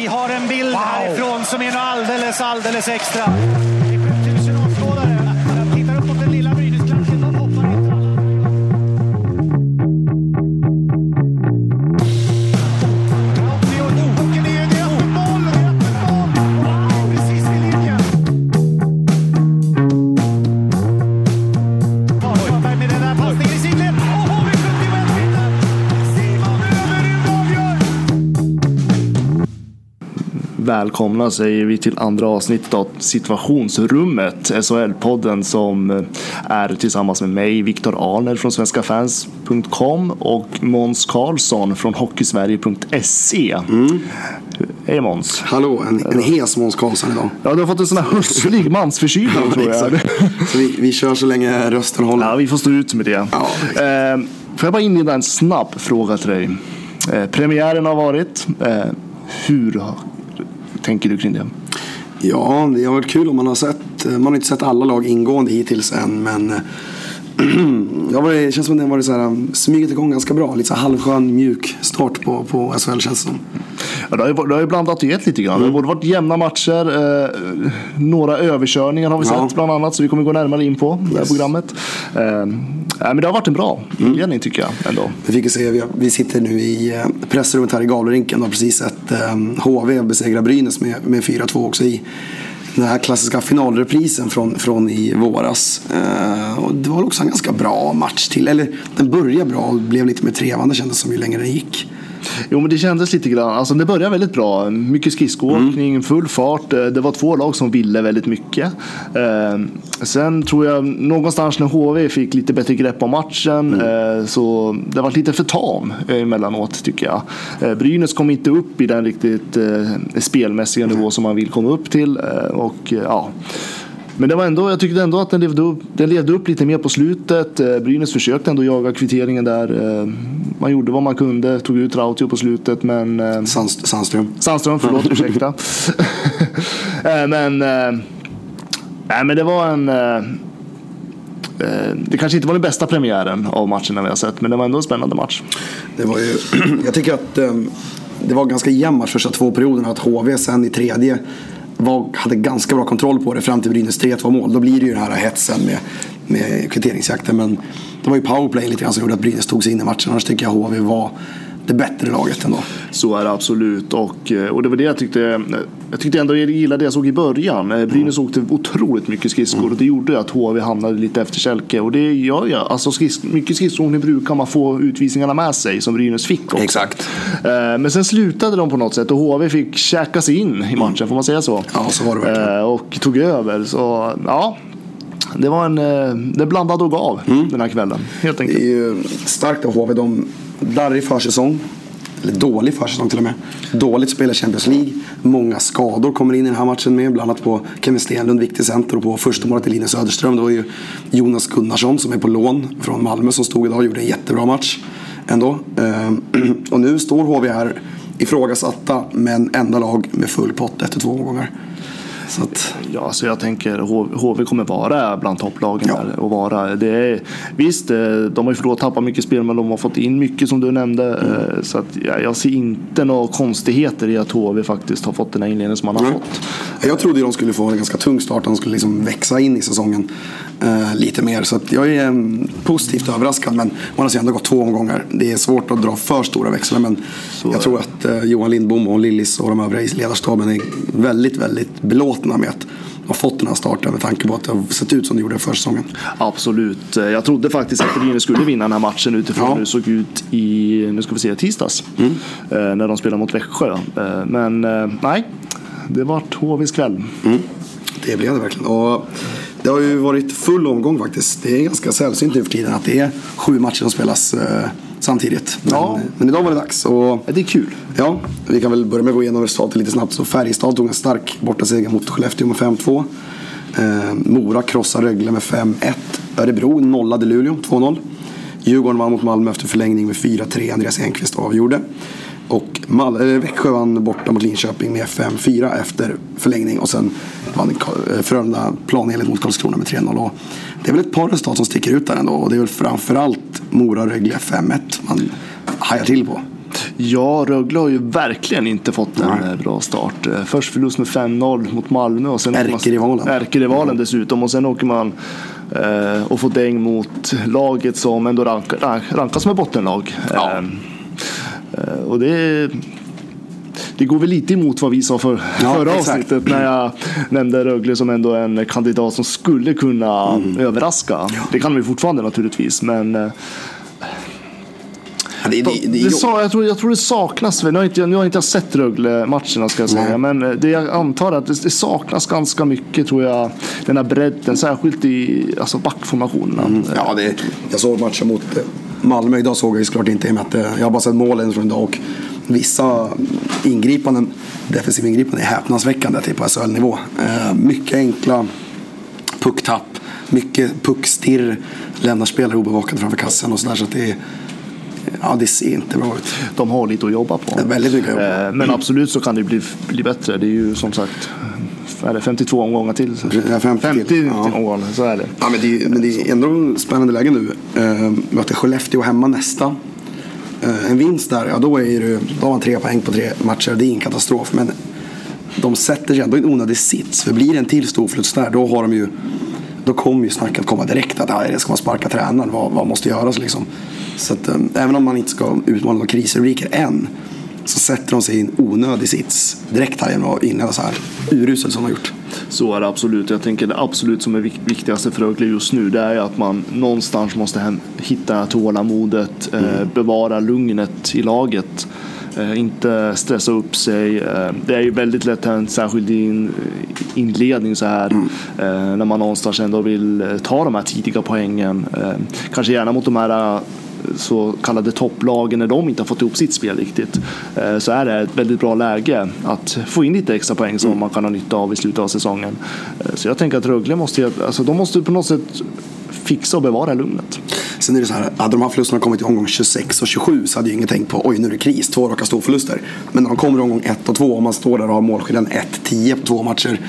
Vi har en bild wow. härifrån som är alldeles, alldeles extra. Välkomna säger vi till andra avsnittet av Situationsrummet, SHL-podden som eh, är tillsammans med mig, Viktor Arner från svenskafans.com och Måns Karlsson från hockeysverige.se. Hej Måns! Hallå, en, en hes Måns Karlsson idag. Ja, du har fått en sån här höstlig mansförkylning tror jag. Så vi, vi kör så länge rösten håller. Ja, vi får stå ut med det. Ja. Eh, får jag bara inleda en snabb fråga till dig? Eh, premiären har varit. Eh, hur tänker du kring det? Ja, det har varit kul om man har sett. Man har inte sett alla lag ingående hittills än, men jag det, det känns som att den har varit så här, um, smugit igång ganska bra. Lite så här halvskön, mjuk start på, på SHL känns det som. Ja, det, har ju, det har ju blandat gett lite grann. Det har både varit jämna matcher, eh, några överkörningar har vi Ja. sett bland annat. Så vi kommer gå närmare in på det här Yes. programmet. Eh, men det har varit en bra inledning tycker jag ändå. Vi fick se, vi, sitter nu i eh, pressrummet här i Gavlerinken och har precis sett eh, HV besegra Brynäs med, med 4-2 också i den här klassiska finalreprisen från, från i våras. Eh, och det var också en ganska bra match till. Eller den började bra och blev lite mer trevande kändes som ju längre den gick. Jo men det kändes lite grann, alltså det började väldigt bra. Mycket skridskoåkning, full fart. Eh, Det var två lag som ville väldigt mycket. Eh, sen tror jag någonstans när HV fick lite bättre grepp om matchen eh, så det var lite för tam eh, emellanåt tycker jag. Brynäs kom inte upp i den riktigt spelmässiga nivå som man vill komma upp till. Och ja men det var ändå, jag tyckte ändå att den levde upp, den levde upp lite mer på slutet. Eh, Brynäs försökte ändå jaga kvitteringen där. Eh, Man gjorde vad man kunde, tog ut Rautio på slutet men eh, Sand, Sandström. Sandström, förlåt, ursäkta. Men, nej, men det var en... Det kanske inte var den bästa premiären av matcherna vi har sett, men det var ändå en spännande match. Det var ju, jag tycker att det var ganska jämn match första två perioderna. Att HV sen i tredje var, hade ganska bra kontroll på det fram till Brynäs 3-2 mål. Då blir det ju den här hetsen med, med kvitteringsjakten. Men det var ju powerplay lite grann som gjorde att Brynäs tog sig in i matchen. Annars tycker jag HV var det bättre laget ändå. Så är det absolut. Och, eh, och det var det jag tyckte. Jag tyckte ändå jag gillade det jag såg i början. Eh, Brynäs åkte otroligt mycket skridskor och det gjorde att HV hamnade lite efter kälke. Och det gör jag. Alltså skridsk, mycket skridskoåkning brukar man få utvisningarna med sig som Brynäs fick också. Exakt. Eh, Men sen slutade de på något sätt och HV fick käka sig in i matchen, får man säga så? Ja, så var det verkligen. Eh, Och tog över. Så ja, det var en eh, det blandade och gav den här kvällen. Helt Det är enkelt. ju starkt av HV. De darrig försäsong. Eller dålig försäsong till och med. Dåligt spel i Champions League. Många skador kommer in i den här matchen med. Bland annat på Kevin Stenlund, viktig center. Och på första målet i Linus Söderström. Det var ju Jonas Gunnarsson som är på lån från Malmö som stod idag och gjorde en jättebra match. Ändå. Ehm, och nu står HV här ifrågasatta men enda lag med full pott efter två omgångar. Så att, Ja, så jag tänker HV kommer vara bland topplagen Ja. där och vara. Det är, visst, eh, de har ju förlorat tappat mycket spel men de har fått in mycket som du nämnde. eh, Så att ja, jag ser inte några konstigheter i att HV faktiskt har fått den här inledningen som man har Nej. fått. Jag trodde ju de skulle få en ganska tung start. De skulle liksom växa in i säsongen eh, lite mer. Så jag är eh, positivt överraskad. Men man har ändå gått två omgångar. Det är svårt att dra för stora växlar. Men är jag tror att eh, Johan Lindbom och Lillis och de övriga i ledarstaben är väldigt, väldigt belåtna med att de har fått den här starten. Med tanke på att det har sett ut som det gjorde för säsongen. Absolut. Eh, Jag trodde faktiskt att Brynäs skulle vinna den här matchen utifrån Ja. hur det såg ut i, nu ska vi se, tisdags. Eh, När de spelade mot Växjö. Eh, Men eh, nej, det vart HVs kväll. Det blev det verkligen. Och det har ju varit full omgång faktiskt. Det är ganska sällsynt nu för tiden att det är sju matcher som spelas samtidigt. Men, Ja. men idag var det dags. Och Det är kul. Ja, vi kan väl börja med att gå igenom resultatet lite snabbt. Så Färjestad tog en stark bortaseger mot Skellefteå med 5-2. Eh, Mora krossade Rögle med 5-1. Örebro nollade Luleå 2-0. Djurgården vann mot Malmö efter förlängning med 4-3. Andreas Enqvist avgjorde. Och Mal- eh, Växjö vann borta mot Linköping med 5-4 efter förlängning. Och sen vann eh, Frölunda planenligt mot Karlskrona med 3-0. Och det är väl ett par resultat som sticker ut där ändå. Och det är väl framförallt Mora-Rögle 5-1 man hajar till på. Ja, Rögle har ju verkligen inte fått en Nej. bra start. Först förlust med 5-0 mot Malmö. och sen Ärkerivalen. Ärkerivalen dessutom. Och sen åker man eh, och får däng mot laget som ändå rank, rank, rankas som ett bottenlag. Ja. Eh, och det det går väl lite emot vad vi sa för, ja, förra exakt. avsnittet när jag nämnde Rögle som ändå en kandidat som skulle kunna mm. överraska. Ja. Det kan vi fortfarande naturligtvis, men eh, det, det, det, det sa, jag, tror, jag tror det saknas, nu har inte, nu har inte jag sett Rögle-matcherna ska jag säga, Nej. men eh, det jag antar att det, saknas ganska mycket tror jag, den här bredden, särskilt i alltså backformationerna. Mm. Ja, det, jag såg matchen mot eh, Malmö idag såg jag ju såklart inte i och med att jag har bara sett målen från idag och vissa ingripanden, defensiva ingripanden är häpnadsväckande till på SHL-nivå. Eh, mycket enkla pucktapp, mycket puckstirr, lämnar spelare obevakade framför kassen och sådär. Så att det, ja, det ser inte bra ut. De har lite att jobba på. Väldigt mycket att jobba på. Eh, men absolut så kan det bli, bli bättre. Det är ju som sagt är det 52 omgångar till. Ja, 50, 50 till. Ja. omgångar, så är det. Ja, men det, är, men det är ändå spännande läge nu. Eh, möter Skellefteå hemma nästa. Eh, en vinst där, ja då, är det, då har man tre poäng på tre matcher. Det är ingen katastrof. Men de sätter sig ändå i en onödig sits. För blir det en till storfluts där, då har de ju då kommer ju snacket komma direkt att ah, ska man sparka tränaren, vad, vad måste göras liksom. Så att, eh, även om man inte ska utmana några krisrubriker än så sätter de sig i en onödig sits direkt här genom att inleda så här uruselt som de har gjort. Så är det absolut. Jag tänker det absolut som är viktigaste för Rögle just nu det är att man någonstans måste hem, hitta tålamodet, eh, mm. eh, bevara lugnet i laget. Eh, inte stressa upp sig. Eh, det är ju väldigt lätt hänt, särskilt i en inledning så här, mm. Eh, när man någonstans ändå vill ta de här tidiga poängen. kanske gärna mot de här så kallade topplagen när de inte har fått ihop sitt spel riktigt eh, så är det ett väldigt bra läge att få in lite extra poäng som mm. man kan ha nytta av i slutet av säsongen. Eh, så jag tänker att Rögle måste, alltså de måste på något sätt fixa och bevara lugnet. Sen är det så här, hade de här förlusterna kommit i omgång 26 och 27 så hade ju ingen tänkt på oj nu är det kris, två raka storförluster. Men när de kommer i omgång 1 och 2 och man står där och har målskillnaden 1-10 på två matcher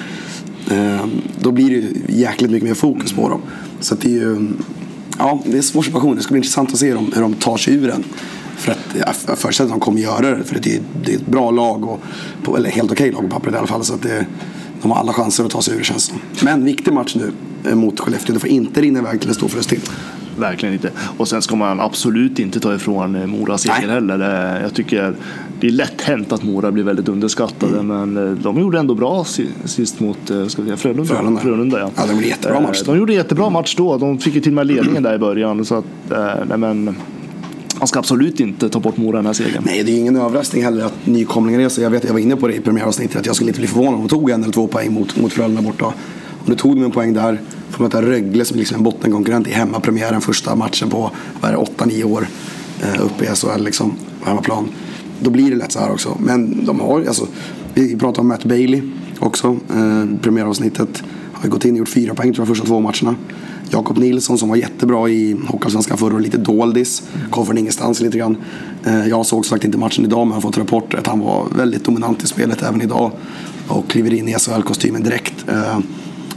eh, då blir det jäkligt mycket mer fokus på dem. Så det är ju ja, det är en svår situation. Det ska bli intressant att se hur de, hur de tar sig ur den. För att jag förutsätter att de kommer göra det. För det är, det är ett bra lag, och, eller helt okej lag på pappret i alla fall. Så att det, de har alla chanser att ta sig ur det känns som. Men viktig match nu eh, mot Skellefteå. Det får inte rinna iväg till en stor förlust till. Verkligen inte. Och sen ska man absolut inte ta ifrån eh, Mora seger heller. Jag tycker det är lätt hänt att Mora blir väldigt underskattade mm. men eh, de gjorde ändå bra sist mot ska säga, Frölunda. Frölunda. Frölunda ja. ja, de gjorde jättebra match. De gjorde jättebra match då. De fick ju till och med ledningen där i början. Så att, nej, men, man ska absolut inte ta bort Mora den här segern. Nej, det är ingen överraskning heller att nykomlingar är så. Jag vet, jag var inne på det i premiäravsnittet att jag skulle inte bli förvånad om de tog en eller två poäng mot, mot Frölunda borta. Och du tog de en poäng där, får möta Rögle som liksom en bottenkonkurrent i hemmapremiären första matchen på 8-9 år eh, uppe i SHL liksom, på hemmaplan. Då blir det lätt så här också. Men de har alltså, vi pratade om Matt Bailey också, eh, premiäravsnittet. Har gått in och gjort fyra poäng tror jag första två matcherna. Jakob Nilsson som var jättebra i Hockeyallsvenskan förra året, lite doldis. Kom från ingenstans lite grann. Eh, jag såg sagt inte matchen idag men har fått rapporter att han var väldigt dominant i spelet även idag. Och kliver in i SHL-kostymen direkt. Eh,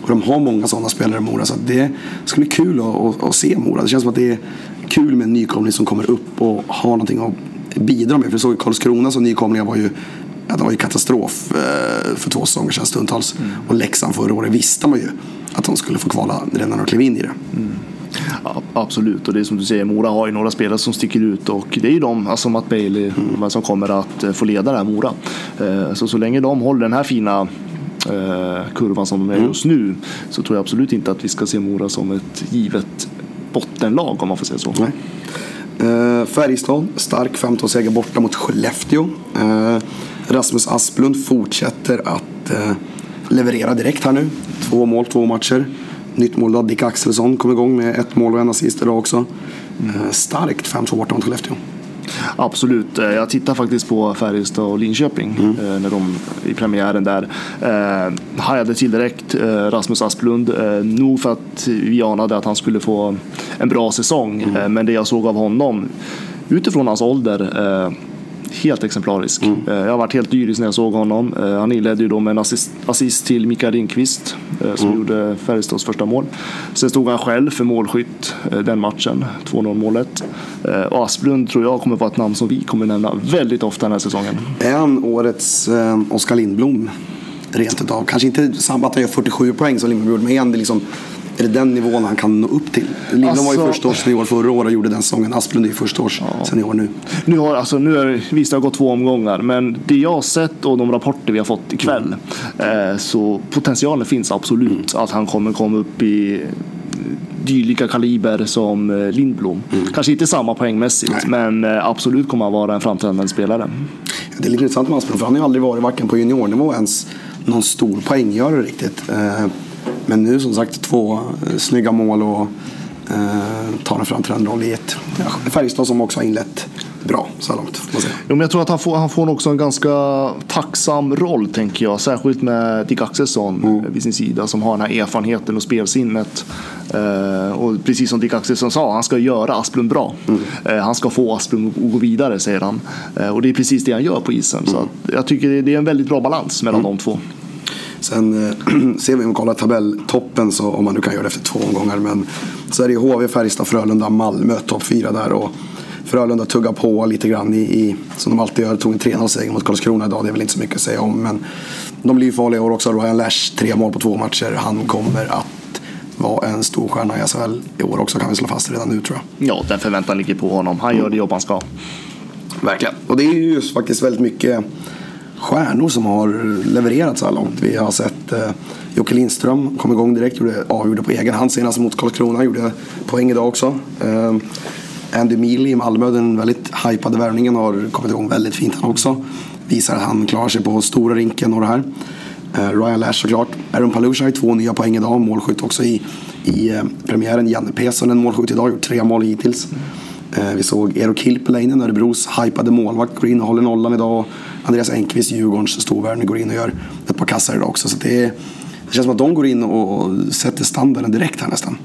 och de har många sådana spelare i Mora så det ska bli kul att, att, att, se Mora. Det känns som att det är kul med en nykomling som kommer upp och har någonting att bidra med. För såg Karlskrona som nykomlingar var ju Ja, det var ju katastrof eh, för två säsonger sedan stundtals. Mm. Och Leksand förra året visste man ju att de skulle få kvala redan när de klev in i det. Mm. Ja, absolut, och det är som du säger, Mora har ju några spelare som sticker ut och det är ju de, alltså Matt Bailey, mm. som kommer att få leda det här Mora. Eh, så så länge de håller den här fina kurvan som de är mm. just nu så tror jag absolut inte att vi ska se Mora som ett givet bottenlag om man får säga så. Nej. Uh, Färjestad, stark 15-seger borta mot Skellefteå. Uh, Rasmus Asplund fortsätter att uh, leverera direkt här nu. Två mål, två matcher. Nytt mål av Dick Axelsson kom igång med ett mål och en assist idag också. Mm. Starkt 5-2 borta mot Skellefteå. Absolut. Eh, jag tittar faktiskt på Färjestad och Linköping mm. Eh, när de i premiären där. Eh, hajade till direkt eh, Rasmus Asplund. Eh, nog för att vi anade att han skulle få en bra säsong. Mm. Men det jag såg av honom utifrån hans ålder helt exemplarisk. Mm. Jag har varit helt dyrisk när jag såg honom. Han inledde ju då med en assist, assist till Mikael Lindqvist som mm. gjorde Färjestads första mål. Sen stod han själv för målskytt den matchen, 2-0 målet. Och Asplund tror jag kommer vara ett namn som vi kommer nämna väldigt ofta den här säsongen. Är han årets Oskar Lindblom? Rent utav. Kanske inte samma att han gör 47 poäng som Lindblom gjorde, men är han liksom är det den nivån han kan nå upp till? Lindblom alltså, var ju alltså- förstaårssenior förra året och gjorde den säsongen. Asplund är ju förstaårssenior ja. nu. Nu har, alltså, nu är, visst, det har gått två omgångar, men det jag har sett och de rapporter vi har fått ikväll mm. eh, så potentialen finns absolut mm. att han kommer komma upp i dylika kaliber som eh, Lindblom. Mm. Kanske inte samma poängmässigt, Nej. men eh, absolut kommer han vara en framträdande spelare. Det är lite intressant med Asplund, för han har ju aldrig varit varken på juniornivå ens någon stor poänggörare riktigt. Men nu som sagt två eh, snygga mål och eh, tar en framträdande roll i ett Färjestad som också har inlett bra så här långt. Jo, men jag tror att han får, han får också en ganska tacksam roll tänker jag. Särskilt med Dick Axelsson mm. vid sin sida som har den här erfarenheten och spelsinnet. Eh, och precis som Dick Axelsson sa, han ska göra Asplund bra. Mm. Eh, han ska få Asplund att gå vidare säger han. Eh, och det är precis det han gör på isen. Mm. Så jag tycker det är en väldigt bra balans mellan mm. de två. Sen eh, ser vi om vi kollar tabelltoppen, så, om man nu kan göra det efter två omgångar. Men så är det HV, Färjestad, Frölunda, Malmö topp fyra där. Och Frölunda tuggar på lite grann i, i som de alltid gör. Tog en 3-0-seger mot Karlskrona idag. Det är väl inte så mycket att säga om. Men de blir ju farliga i år också. Ryan Lash, tre mål på två matcher. Han kommer att vara en stor stjärna i SHL i år också kan vi slå fast redan nu tror jag. Ja, den förväntan ligger på honom. Han gör det jobb han ska. Verkligen. Och det är ju faktiskt väldigt mycket stjärnor som har levererat så här långt. Vi har sett eh, Jocke Lindström kom igång direkt, gjorde, avgjorde på egen hand senast mot Karlskrona, gjorde poäng idag också. Eh, Andy Mealy i Malmö, den väldigt hypade värvningen, har kommit igång väldigt fint han också. Visar att han klarar sig på stora rinken och det här. Eh, Ryan Lash såklart. Aaron Palusha har två nya poäng idag, målskytt också i, i eh, premiären. Janne Pesonen målskytt idag, gjort tre mål hittills. Eh, vi såg Eero Kilpeläinen, Örebros hypade målvakt, går in och håller nollan idag. Andreas Enqvist, Djurgårdens storvärvning, går in och gör ett par kassar idag också. Så det, är, det känns som att de går in och sätter standarden direkt här nästan.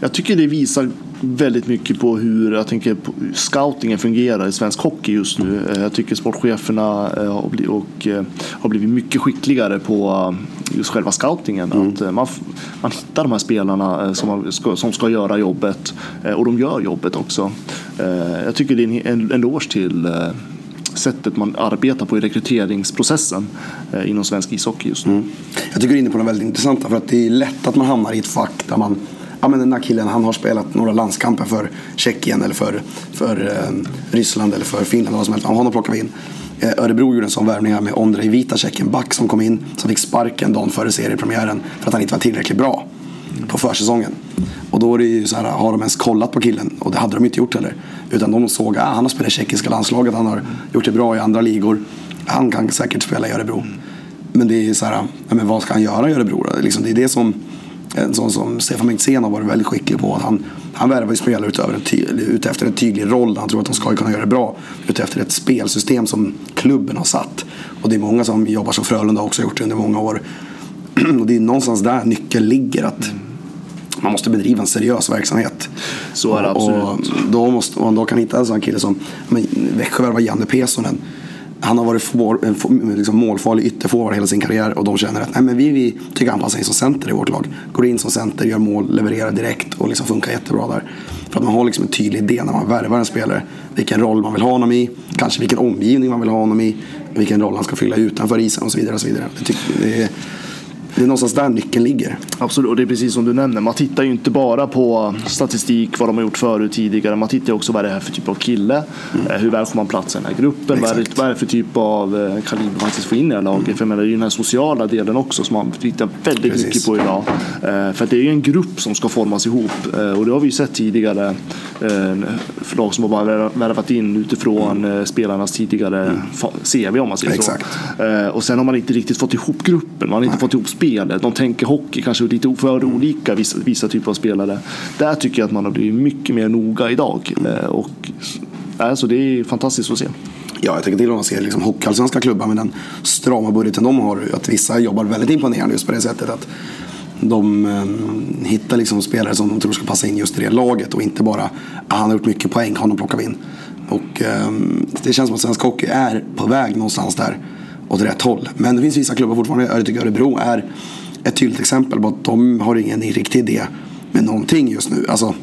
Jag tycker det visar väldigt mycket på hur jag tänker, scoutingen fungerar i svensk hockey just nu. Eh, jag tycker sportcheferna eh, har blivit, och, har blivit mycket skickligare på just själva scoutingen. Mm. Att man, man hittar de här spelarna som ska, som ska göra jobbet och de gör jobbet också. Jag tycker det är en, en eloge till sättet man arbetar på i rekryteringsprocessen eh, inom svensk ishockey just nu. Mm. Jag tycker du är inne på något väldigt intressant för att det är lätt att man hamnar i ett fack där man Ja men den här killen han har spelat några landskamper för Tjeckien eller för, för eh, Ryssland eller för Finland. Vad som helst. Honom plockar vi in. Eh, Örebro gjorde en sån värvning här med Ondrej Vita, Tjeckien, back som kom in som fick sparken dagen före seriepremiären för att han inte var tillräckligt bra på försäsongen. Och då är det ju så här, har de ens kollat på killen? Och det hade de inte gjort heller. Utan de såg, ah, han har spelat i tjeckiska landslaget, han har gjort det bra i andra ligor. Han kan säkert spela i Örebro. Men det är så här, men vad ska han göra i Örebro då? Liksom, det är det som en sån som Stefan Bengtzén har varit väldigt skicklig på. Att han, han värvar ju spelare utöver en ty, ute efter en tydlig roll. Han tror att de ska kunna göra det bra. Utefter ett spelsystem som klubben har satt. Och det är många som jobbar som Frölunda också har gjort det under många år. Och det är någonstans där nyckeln ligger. att man måste bedriva en seriös verksamhet. Så är det absolut. Och då måste man då kan hitta en sån kille som Växjö värvar Janne Pesonen. Han har varit for, liksom målfarlig ytterforward hela sin karriär och de känner att nej, men vi, vi tycker han passar in som center i vårt lag. Går in som center, gör mål, levererar direkt och liksom funkar jättebra där. För att man har liksom en tydlig idé när man värvar en spelare. Vilken roll man vill ha honom i, kanske vilken omgivning man vill ha honom i, vilken roll han ska fylla utanför isen och så vidare. Och så vidare. Det, tycker, det är, det är någonstans där nyckeln ligger. Absolut, och det är precis som du nämner. Man tittar ju inte bara på statistik, vad de har gjort förut tidigare. Man tittar också vad det är för typ av kille. Mm. Eh, hur väl får man plats i den här gruppen? Vad är, det, vad är, det, för typ av eh, kaliber man faktiskt får in i det här laget? Mm. För jag menar, det är ju den här sociala delen också som man tittar väldigt precis. mycket på idag. Eh, för det är ju en grupp som ska formas ihop. Och det har vi ju sett tidigare. För lag som har bara värvat in utifrån mm. spelarnas tidigare mm. CV om man säger Exakt. så. Och sen har man inte riktigt fått ihop gruppen. Man har inte Nej. fått ihop spelet. De tänker hockey kanske lite för olika vissa, vissa typer av spelare. Där tycker jag att man har blivit mycket mer noga idag. Mm. Och, alltså, det är fantastiskt att se. Ja, jag tänker till om man ser liksom hockeyallsvenska klubbar med den strama budgeten de har. Att vissa jobbar väldigt imponerande just på det sättet. att de eh, hittar liksom spelare som de tror ska passa in just i det laget och inte bara ah, han har gjort mycket poäng, honom plockar vi in. Och eh, det känns som att svensk hockey är på väg någonstans där åt rätt håll. Men det finns vissa klubbar fortfarande, jag tycker Örebro är ett tydligt exempel på att de har ingen riktig idé med någonting just nu. Alltså,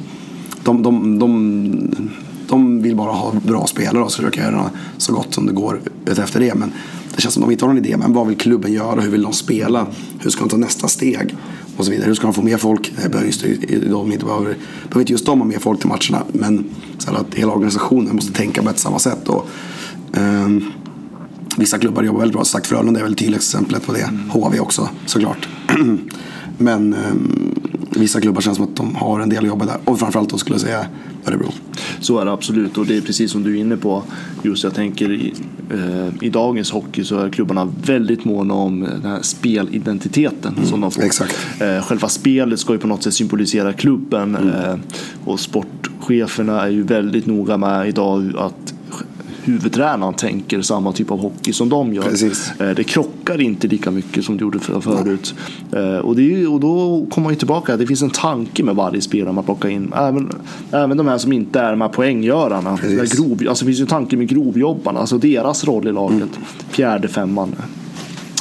de, de, de, de vill bara ha bra spelare och försöka göra så gott som det går efter det. Men det känns som att de inte har någon idé. Men vad vill klubben göra? Hur vill de spela? Hur ska de ta nästa steg? Och så vidare. Hur ska de få mer folk? Eh, behöver just, de inte, behöver, behöver inte just de ha mer folk till matcherna. Men så att hela organisationen måste tänka på ett samma sätt. Och, um, Vissa klubbar jobbar väldigt bra. Sagt Frölunda är väl tydligt exemplet på det. Mm. HV också såklart. Men um, vissa klubbar känns som att de har en del att jobba där. Och framförallt då skulle jag säga Örebro. Så är det absolut och det är precis som du är inne på. Just jag tänker i, eh, i dagens hockey så är klubbarna väldigt måna om den här spelidentiteten mm, som de får. Exakt. Eh, själva spelet ska ju på något sätt symbolisera klubben mm. eh, och sportcheferna är ju väldigt noga med idag att huvudtränaren tänker samma typ av hockey som de gör. Precis. Eh, det krockar inte lika mycket som det gjorde förut. Nej. Eh, och, det, och då kommer man ju tillbaka det finns en tanke med varje spelare man plockar in. Även, även de här som inte är de här poänggörarna. Grov, alltså det finns ju en tanke med grovjobbarna, alltså deras roll i laget. Mm. Fjärde femman.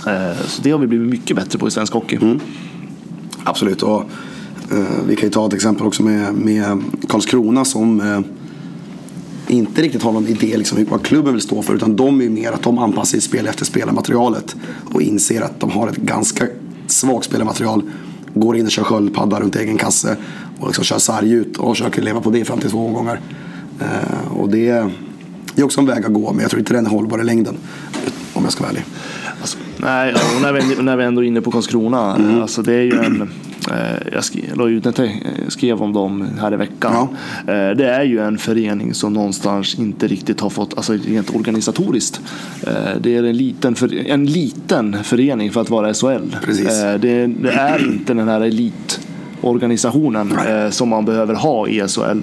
Eh, så det har vi blivit mycket bättre på i svensk hockey. Mm. Absolut. Och, eh, vi kan ju ta ett exempel också med, med Karlskrona som eh, inte riktigt har någon idé liksom vad klubben vill stå för. Utan de är mer att de anpassar sitt spel efter spelarmaterialet. Och inser att de har ett ganska svagt spelarmaterial. Går in och kör sköldpadda runt egen kasse. Och liksom kör sarg ut och försöker leva på det fram till två omgångar. Uh, och det, det är också en väg att gå. Men jag tror inte den är hållbar i längden. Om jag ska vara ärlig. Alltså, nej, när vi, när vi ändå är inne på Karlskrona. Mm. Alltså, det är ju en Eh, jag skrev, ut jag skrev om dem här i veckan. Ja. Eh, det är ju en förening som någonstans inte riktigt har fått, alltså rent organisatoriskt. Eh, det är en liten, en liten förening för att vara SHL. Det, det är inte den här elitorganisationen som man behöver ha i SHL.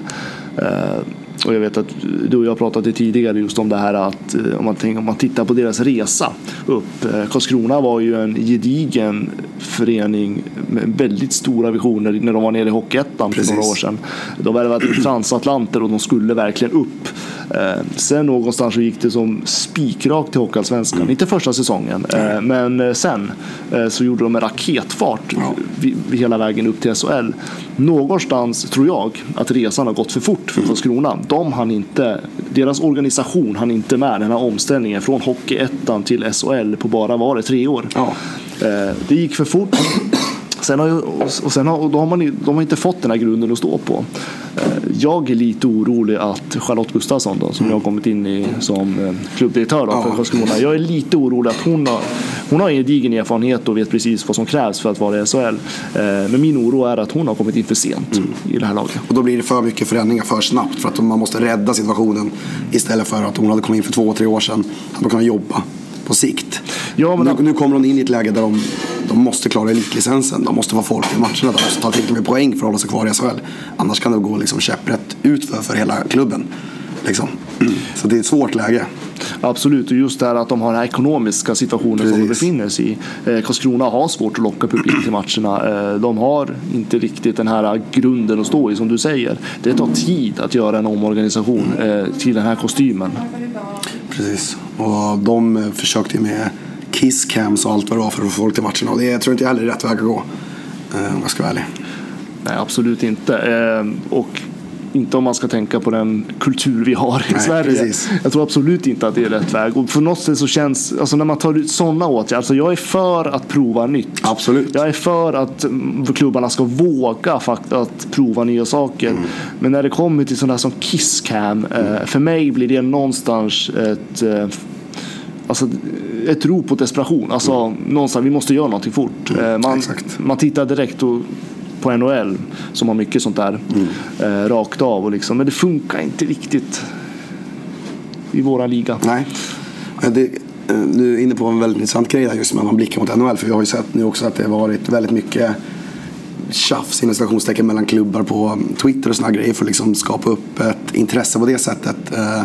Och jag vet att du och jag pratade tidigare just om det här att om man, tänker, om man tittar på deras resa upp. Karlskrona var ju en gedigen förening med väldigt stora visioner när de var nere i Hockeyettan för några år sedan. De värvade transatlanter och de skulle verkligen upp. Eh, sen någonstans så gick det som spikrakt till Hockeyallsvenskan. Mm. Inte första säsongen, eh, men eh, sen eh, så gjorde de en raketfart ja. hela vägen upp till SHL. Någonstans tror jag att resan har gått för fort för. Karlskrona. De hann inte, deras organisation hann inte med den här omställningen från Hockeyettan till SHL på bara var det tre år. Ja. Eh, det gick för fort. Sen har, och sen har, då har man, de har inte fått den här grunden att stå på. Eh, jag är lite orolig att Charlotte Gustafsson då, som jag har kommit in i som eh, klubbdirektör då, för Karlskrona. Jag är lite orolig att hon har, hon har en gedigen erfarenhet och vet precis vad som krävs för att vara i SHL. Men min oro är att hon har kommit in för sent mm. i det här laget. Och då blir det för mycket förändringar för snabbt för att man måste rädda situationen istället för att hon hade kommit in för två, tre år sedan. Att man kan jobba på sikt. Ja, men nu, nu kommer de in i ett läge där de, de måste klara elitlicensen. De måste vara folk i matcherna. De måste ta tillräckligt med poäng för att hålla sig kvar i SHL. Annars kan det gå liksom käpprätt ut för, för hela klubben. Liksom. Så det är ett svårt läge. Absolut, och just det här att de har den här ekonomiska situationen Precis. som de befinner sig i. Eh, Karlskrona har svårt att locka publik till matcherna. Eh, de har inte riktigt den här grunden att stå i som du säger. Det tar tid att göra en omorganisation eh, till den här kostymen. Precis, och de eh, försökte ju med kisscams och allt vad det var för att få folk till matcherna. Och det tror inte jag heller är rätt väg att gå. Eh, om jag ska vara ärlig. Nej, absolut inte. Ehm, och inte om man ska tänka på den kultur vi har i Nej, Sverige. Precis. Jag tror absolut inte att det är rätt väg. Och för något sätt så känns, alltså när man tar ut sådana åtgärder, alltså jag är för att prova nytt. Absolut. Jag är för att mm, klubbarna ska våga att prova nya saker. Mm. Men när det kommer till sådana som Kisscam, mm. för mig blir det någonstans ett eh, Alltså, ett rop på desperation. Alltså, mm. någonstans, vi måste göra någonting fort. Mm, man, man tittar direkt och på NHL som har mycket sånt där mm. eh, rakt av. Och liksom, men det funkar inte riktigt i våra liga. Nej. Det, eh, du är inne på en väldigt intressant grej där just när man blickar mot NHL. För vi har ju sett nu också att det har varit väldigt mycket tjafs inom citationstecken mellan klubbar på Twitter och sådana grejer för att liksom skapa upp ett intresse på det sättet eh,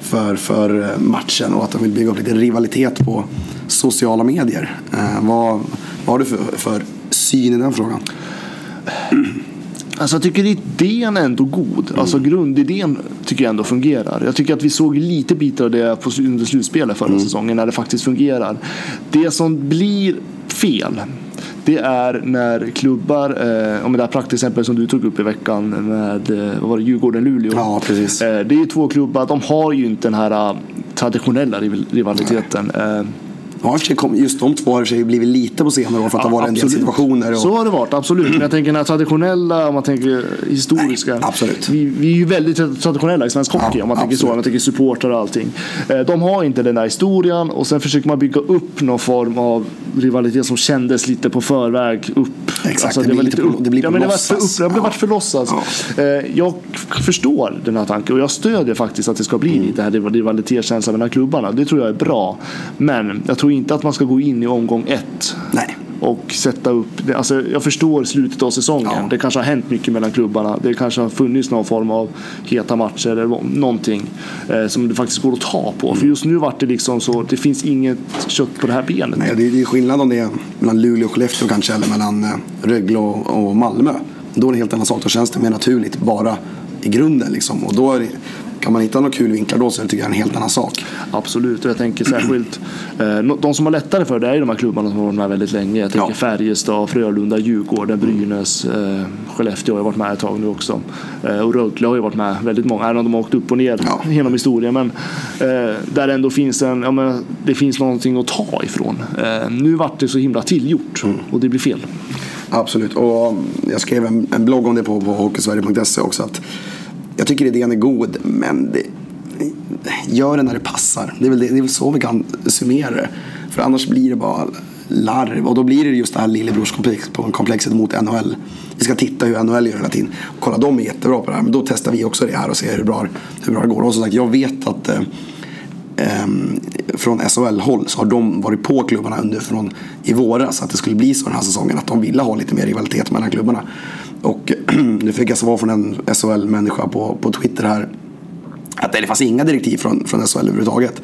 för, för matchen och att de vill bygga upp lite rivalitet på sociala medier. Eh, vad, vad har du för, för syn i den frågan? Alltså jag tycker idén är ändå god. Alltså grundidén tycker jag ändå fungerar. Jag tycker att vi såg lite bitar av det på, under slutspelet förra säsongen när det faktiskt fungerar. Det som blir fel det är när klubbar, eh, om det här praktexempel som du tog upp i veckan med eh, vad var det, Djurgården-Luleå. Ja, precis. Eh, det är ju två klubbar, de har ju inte den här eh, traditionella rival- rivaliteten. Eh, Ja, sig kom- just de två har i sig blivit lite på senare år för att det har varit absolut. situationer. Och, Så har det varit, absolut. Men jag tänker den här traditionella, om man tänker historiska. Nej, absolut. Vi, vi är ju väldigt traditionella i svensk hockey, Ja, om man tänker så. absolut. Om man tänker supportrar och allting. Eh, De har inte den där historien och sen försöker man bygga upp någon form av rivalitet som kändes lite på förväg upp. Alltså, Exakt, det blir lite på- det blir på ja, men det var för låtsas. upp, det Ja. varit för låtsas. Eh, Jag förstår den här tanken och jag stödjer faktiskt att det ska bli Mm. lite här rivalitetskänsla mellan klubbarna. Det tror jag är bra. Men jag tror inte att man ska gå in i omgång ett Nej. Och sätta upp, det- alltså jag förstår slutet av säsongen. Ja. Det kanske har hänt mycket mellan klubbarna. Det kanske har funnits någon form av heta matcher eller någonting eh, som det faktiskt går att ta på. För just nu vart det liksom så, det finns inget kött på det här benet. Nej, det är, skillnad om det är mellan Luleå och Skellefteå kanske eller mellan eh, Rögle och, Malmö. Då är det helt annan sak. Då känns det mer naturligt bara i grunden liksom. Och då är det, kan man hitta några kul vinklar då så är det tycker jag en helt annan sak. Absolut, och jag tänker särskilt eh, de som har lättare för det är ju de här klubbarna som har varit med väldigt länge. Jag tänker Ja. Färjestad, Frölunda, Djurgården, Brynäs, eh, Skellefteå har ju varit med ett tag nu också. Eh, och Rögle har ju varit med väldigt många, även om de har åkt upp och ner Ja. genom historien. Men där ändå finns en, ja, men det finns någonting att ta ifrån. Nu vart det så himla tillgjort Mm. och det blir fel. Absolut. Och jag skrev en, en blogg om det på, på hockeysverige.se också. Att jag tycker idén är god, men det, gör det när det passar. Det är, väl det, det är väl så vi kan summera det. För annars blir det bara larv. Och då blir det just det här lillebrorskomplexet mot NHL. Vi ska titta hur NHL gör hela tiden. Kolla, de är jättebra på det här. Men då testar vi också det här och ser hur bra, hur bra det går. Och som sagt, jag vet att eh, eh, från SHL-håll så har de varit på klubbarna under från i våras att det skulle bli så den här säsongen. Att de ville ha lite mer rivalitet mellan klubbarna. Och nu fick jag svar från en SHL-människa på, på Twitter här. Att det fanns inga direktiv från, från SHL överhuvudtaget.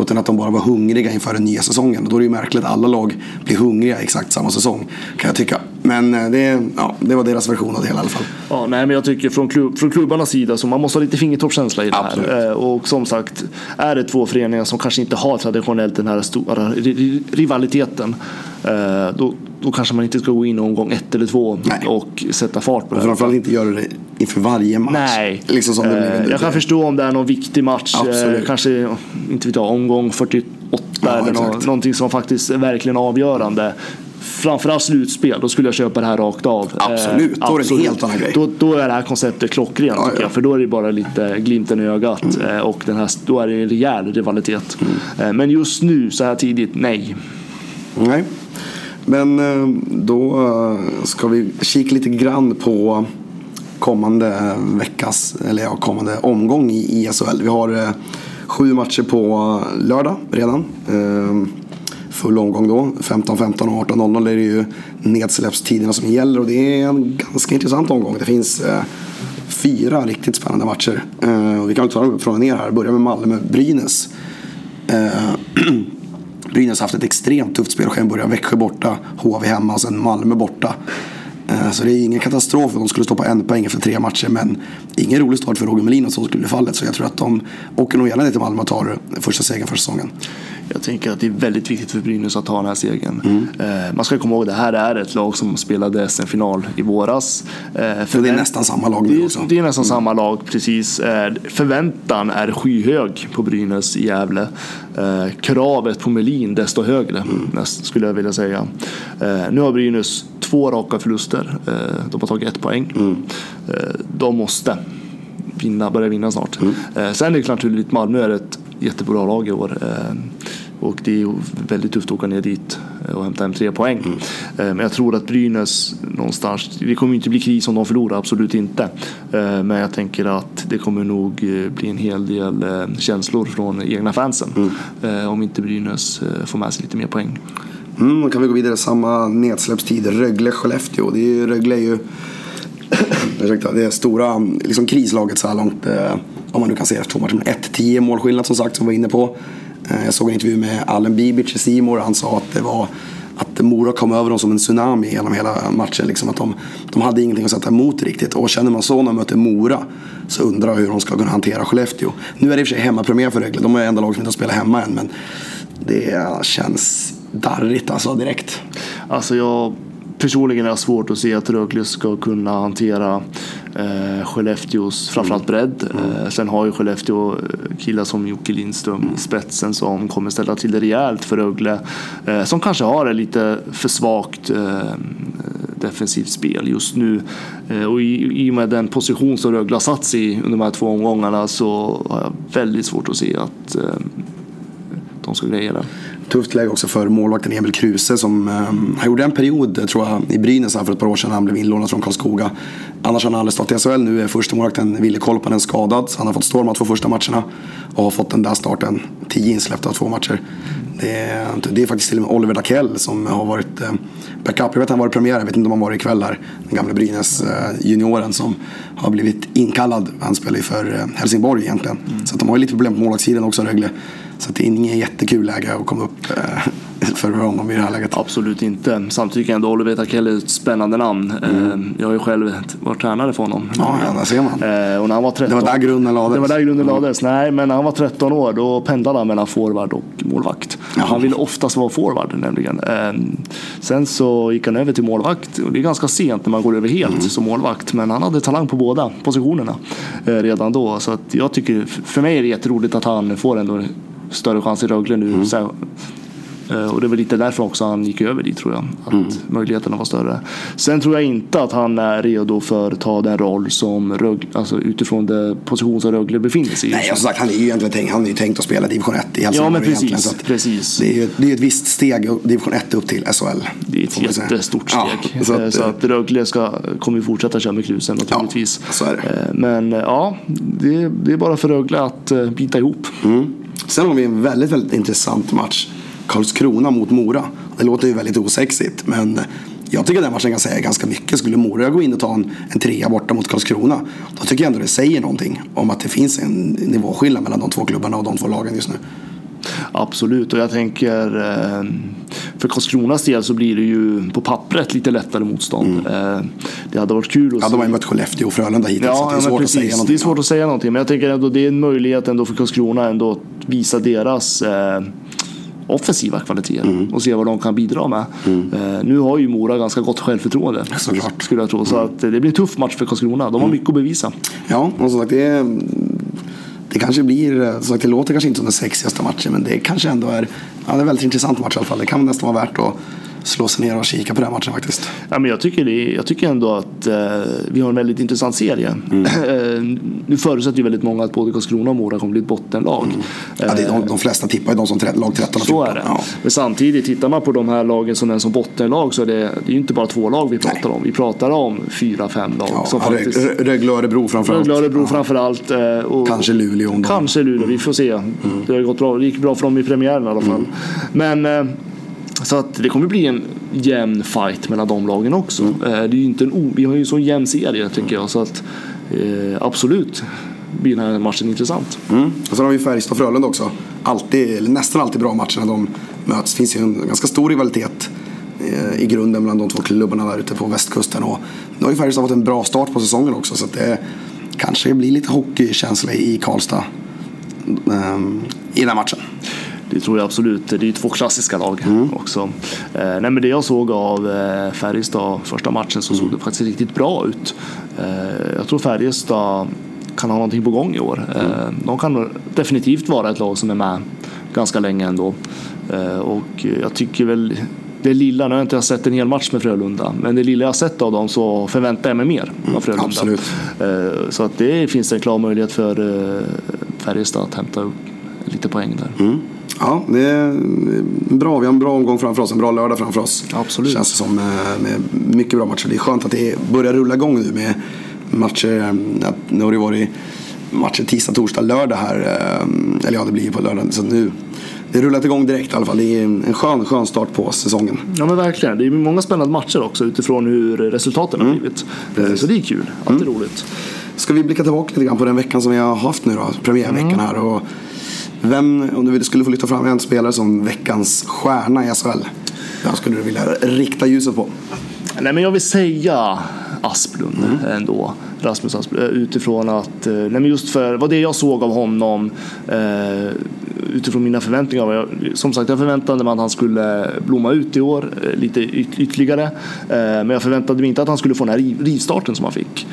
Utan att de bara var hungriga inför den nya säsongen. Och då är det ju märkligt att alla lag blir hungriga exakt samma säsong. Kan jag tycka. Men eh, det, ja, det var deras version av det hela i alla fall. Ja, nej, men jag tycker från, klubb, från klubbarnas sida så man måste ha lite fingertoppskänsla i det Absolut. här. Eh, Och som sagt, är det två föreningar som kanske inte har traditionellt den här stora ri- ri- rivaliteten. eh, Då, då kanske man inte ska gå in i omgång ett eller två Nej. och sätta fart på det. Och här. framförallt inte göra det inför varje match. Nej, Liksom som det jag kan förstå om det är någon viktig match. Absolut. Kanske, inte vet jag, omgång 48 Ja, eller nå- exakt. någonting som faktiskt är verkligen avgörande. Framförallt slutspel, då skulle jag köpa det här rakt av. Eh, Absolut, då är det en helt annan grej. Då, då är det här konceptet klockrent Ja, tycker ja. Mm. jag. För då är det bara lite glimten i ögat. eh, Och den här, då är det en rejäl rivalitet. Eh, Men just nu, så här tidigt, nej. Nej. Men då ska vi kika lite grann på kommande veckas, eller ja, kommande omgång i i SHL. Vi har sju matcher på lördag redan. Full omgång då. 15-15 och 18-0 är det ju nedsläppstiderna som gäller och det är en ganska intressant omgång. Det finns eh, fyra riktigt spännande matcher. Eh, och vi kan ta dem från och ner här. Börja med Malmö-Brynäs. Eh, Brynäs har haft ett extremt tufft spel. Sen Börjar Växjö borta, HV hemma och sen Malmö borta. Eh, så det är ingen katastrof om de skulle stå på en poäng efter tre matcher. Men ingen rolig start för Roger Melin om så skulle bli fallet. Så jag tror att de åker nog gärna ner till Malmö och tar första segern för säsongen. Jag tänker att det är väldigt viktigt för Brynäs att ta den här segern. Eh, Man ska komma ihåg att det här är ett lag som spelade SM-final i våras. Eh, Så det är nästan samma lag nu också. det är nästan samma lag, precis. Eh, Förväntan är skyhög på Brynäs i Gävle. Eh, Kravet på Melin desto högre, näst, skulle jag vilja säga. Eh, Nu har Brynäs två raka förluster. Eh, De har tagit ett poäng. Eh, De måste vinna, börja vinna snart. Eh, Sen är det klart naturligt, Malmö är ett jättebra lag i år. Och det är väldigt tufft att åka ner dit eh, och hämta hem tre poäng. Eh, Men jag tror att Brynäs någonstans, det kommer inte bli kris om de förlorar, absolut inte. Eh, Men jag tänker att det kommer nog bli en hel del känslor från egna fansen. eh, Om inte Brynäs får med sig lite mer poäng. Mm, då kan vi gå vidare samma nedsläppstid. Rögle-Skellefteå. Det är ju, Rögle är ju ursäkta, det är stora liksom, krislaget så här långt. Eh, om man nu kan se efter två matcher. Men 1-10 målskillnad som sagt som vi var inne på. Eh, jag såg en intervju med Allen Bibic i Simor. Han sa att det var att Mora kom över dem som en tsunami genom hela matchen. Liksom att de, de hade ingenting att sätta emot riktigt. Och känner man så när man möter Mora så undrar jag hur de ska kunna hantera Skellefteå. Nu är det i och för sig hemmapremiär för Rögle. De är enda laget som inte har spelat hemma än. Men det känns darrigt alltså direkt. Alltså jag personligen har jag svårt att se att Rögle ska kunna hantera eh, Skellefteås framförallt bredd. Mm. Eh, sen har ju Skellefteå eh, killar som Jocke Lindström i spetsen som kommer ställa till det rejält för Rögle. Eh, som kanske har ett lite för svagt eh, defensivt spel just nu. Eh, och i, i och med den position som Rögle har satt sig i under de här två omgångarna så har jag väldigt svårt att se att eh, de ska greja det. Tufft läge också för målvakten Emil Kruse som um, han gjorde en period tror jag i Brynäs för ett par år sedan. Han blev inlånad från Karlskoga. Annars har han aldrig stått i SHL. Nu är första målvakten Ville Kolpanen skadad. Så han har fått stå de två första matcherna. Och har fått den där starten. Tio insläppta av två matcher. Det är, det är faktiskt till och med Oliver Dackell som har varit eh, backup. Jag vet att han var i premiär, jag vet inte om han var ikväll här. Den gamla Brynäs eh, junioren som har blivit inkallad. Han spelar ju för eh, Helsingborg egentligen. Mm. Så de har ju lite problem på målvaktssidan också Rögle. Så det är inget jättekul läge att komma upp för honom i det här läget. Absolut inte. Samtidigt tycker jag ändå Oliver Takell är ett spännande namn. Mm. Jag har ju själv varit tränare för honom. Ja, ja där ser man. Och när han var 13, det var där grunden lades. Det var där grunden mm. lades. Nej, men när han var 13 år då pendlade han mellan forward och målvakt. Ja. Han ville oftast vara forward nämligen. Sen så gick han över till målvakt och det är ganska sent när man går över helt mm. som målvakt. Men han hade talang på båda positionerna redan då. Så att jag tycker, för mig är det jätteroligt att han får ändå större chans i Rögle nu. Mm. Eh, och det var lite därför också han gick över dit tror jag. Att mm. möjligheterna var större. Sen tror jag inte att han är redo för att ta den roll som Rögle, alltså utifrån den position som Rögle befinner sig i. Nej, som sagt han är ju egentligen tänkt, han är ju tänkt att spela division 1 i Helsingborg. Ja, men precis. precis. Det är ju det är ett visst steg division 1 upp till SHL. Det är ett jättestort steg. Ja, så, att, så att Rögle ska, kommer ju fortsätta köra med Klusen naturligtvis. Ja, så är det. Eh, men ja, det, det är bara för Rögle att eh, bita ihop. Mm. Sen har vi en väldigt, väldigt intressant match. Karlskrona mot Mora. Det låter ju väldigt osexigt men jag tycker den matchen kan säga ganska mycket. Skulle Mora gå in och ta en, en trea borta mot Karlskrona då tycker jag ändå det säger någonting om att det finns en nivåskillnad mellan de två klubbarna och de två lagen just nu. Absolut, och jag tänker eh, för Karlskronas del så blir det ju på pappret lite lättare motstånd. Mm. Eh, det hade varit kul att Ja, de har ju mött Skellefteå och Frölunda hittills. Ja, så det är svårt precis. att säga någonting. Det är svårt att säga någonting, men jag tänker ändå det är en möjlighet ändå för Karlskrona ändå att visa deras eh, offensiva kvaliteter mm. och se vad de kan bidra med. Mm. Uh, nu har ju Mora ganska gott självförtroende. Såklart. Skulle jag tro. Så att det blir en tuff match för Karlskrona. De har mm. mycket att bevisa. Ja, och som sagt det, är, det kanske blir, eh, som sagt, det låter kanske inte som den sexigaste matchen men det kanske ändå är, ja, det är en väldigt intressant match i alla fall. Det kan nästan vara värt att slå sig ner och kika på den matchen faktiskt. Ja, men jag, tycker det, jag tycker ändå att eh, vi har en väldigt intressant serie. Mm. Eh, nu förutsätter ju väldigt många att både Karlskrona och Mora kommer bli ett bottenlag. Mm. Ja, det är de, de flesta tippar ju de som lag 13 och 14. Så är det. Ja. Men samtidigt, tittar man på de här lagen som är som bottenlag så är det, det är ju inte bara två lag vi pratar Nej. om. Vi pratar om fyra, fem lag. Ja, som faktiskt, Rögle och Örebro framförallt. Rögle Örebro ja. framförallt. Eh, och kanske Luleå. Kanske Luleå, vi får se. Mm. Det, har gått bra. det gick bra för dem i premiären i alla fall. Mm. Men så att det kommer bli en jämn fight mellan de lagen också. Mm. Eh, det är ju inte en vi har ju en så jämn serie tycker jag. Så att eh, absolut blir den här matchen intressant. Mm. Och sen har vi Färjestad och Frölunda också. Alltid, eller nästan alltid bra matcher när de möts. Det finns ju en ganska stor rivalitet eh, i grunden mellan de två klubbarna där ute på västkusten. Och nu har ju Färjestad fått en bra start på säsongen också. Så att det kanske blir lite hockeykänsla i Karlstad um, i den här matchen. Det tror jag absolut. Det är ju två klassiska lag mm. också. Eh, nej, men det jag såg av eh, Färjestad första matchen så såg mm. det faktiskt riktigt bra ut. Eh, jag tror Färjestad kan ha någonting på gång i år. Eh, mm. De kan definitivt vara ett lag som är med ganska länge ändå. Eh, och jag tycker väl det lilla, nu har jag inte sett en hel match med Frölunda, men det lilla jag sett av dem så förväntar jag mig mer av mm, Frölunda. Absolut. Eh, så att det finns en klar möjlighet för Färjestad att hämta upp lite poäng där. Mm. Ja, det är bra. Vi har en bra omgång framför oss, en bra lördag framför oss. Absolut. Känns det som med, med mycket bra matcher. Det är skönt att det börjar rulla igång nu med matcher. Nu har det varit matcher tisdag, torsdag, lördag här. Eh, eller ja, det blir på lördag. Så nu, det har rullat igång direkt i alla fall. Det är en skön, skön start på säsongen. Ja men verkligen. Det är många spännande matcher också utifrån hur resultaten har mm. blivit. Precis. Så det är kul. Alltid mm. roligt. Ska vi blicka tillbaka lite grann på den veckan som vi har haft nu då? Premiärveckan mm. här. Och vem, om du skulle få lyfta fram en spelare som veckans stjärna i SHL? Jag skulle du vilja rikta ljuset på? Nej, men jag vill säga Asplund mm. ändå. Rasmus Asplund. Eh, utifrån att, eh, nej men just för vad det jag såg av honom eh, utifrån mina förväntningar. Som sagt, jag förväntade mig att han skulle blomma ut i år lite ytterligare. Men jag förväntade mig inte att han skulle få den här rivstarten som han fick.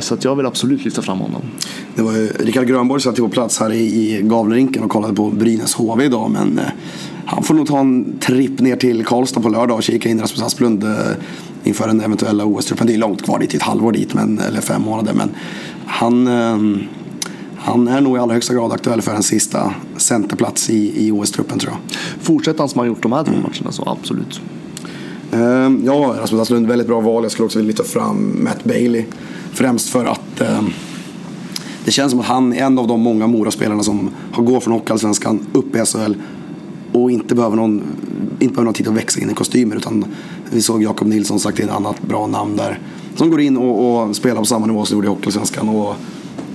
Så att jag vill absolut lyfta fram honom. Det var ju, Rickard Grönborg satt ju på plats här i, i Gavlerinken och kollade på Brynäs HV idag. Men han får nog ta en tripp ner till Karlstad på lördag och kika in Rasmus Asplund inför den eventuella OS-truppen. Det är långt kvar dit, ett halvår dit, men, eller fem månader. Men han han är nog i allra högsta grad aktuell för en sista centerplats i, i OS-truppen tror jag. Fortsätter han som han gjort de här två matcherna så absolut. Uh, ja, Rasmus Asplund, väldigt bra val. Jag skulle också vilja lyfta fram Matt Bailey. Främst för att det känns som att han är en av de många Mora-spelarna som har gått från Hockeyallsvenskan upp i SHL och inte behöver någon, inte behöver någon tid att växa in i kostymer. Utan vi såg Jakob Nilsson sagt ett annat bra namn där. Som går in och, och spelar på samma nivå som gjorde i Hockeyallsvenskan. Och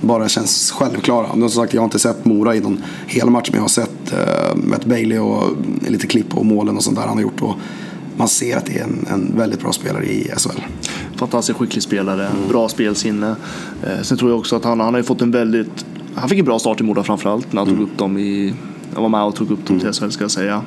bara känns självklara. Men som sagt, jag har inte sett Mora i någon hel match, men jag har sett uh, Matt Bailey och lite klipp och målen och sånt där han har gjort. Och man ser att det är en, en väldigt bra spelare i SHL. Fantastiskt skicklig spelare, mm. bra spelsinne. Eh, sen tror jag också att han, han har fått en väldigt han fick en bra start i Mora framförallt när han mm. tog upp dem i var med och tog upp dem till SHL ska jag säga.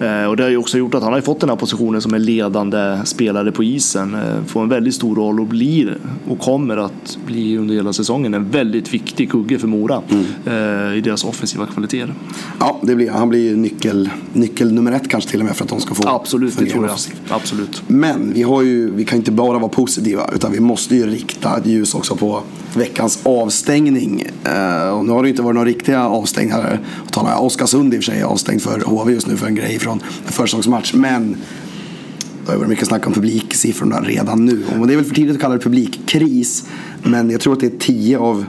Eh, och det har ju också gjort att han har fått den här positionen som en ledande spelare på isen. Eh, får en väldigt stor roll och blir och kommer att bli under hela säsongen en väldigt viktig kugge för Mora mm. Eh, i deras offensiva kvaliteter. Ja, det blir, han blir nyckel, nyckel nummer ett kanske till och med för att de ska få Absolut, det tror jag. Absolut. Men vi, har ju, vi kan inte bara vara positiva utan vi måste ju rikta ett ljus också på veckans avstängning. och nu har det inte varit några riktiga avstängningar. Oskar Östersund i och för sig är avstängd för HV just nu för en grej från en försäsongsmatch. Men det har varit mycket snack om publiksiffrorna redan nu. Och det är väl för tidigt att kalla det publikkris. Men jag tror att det är 10 av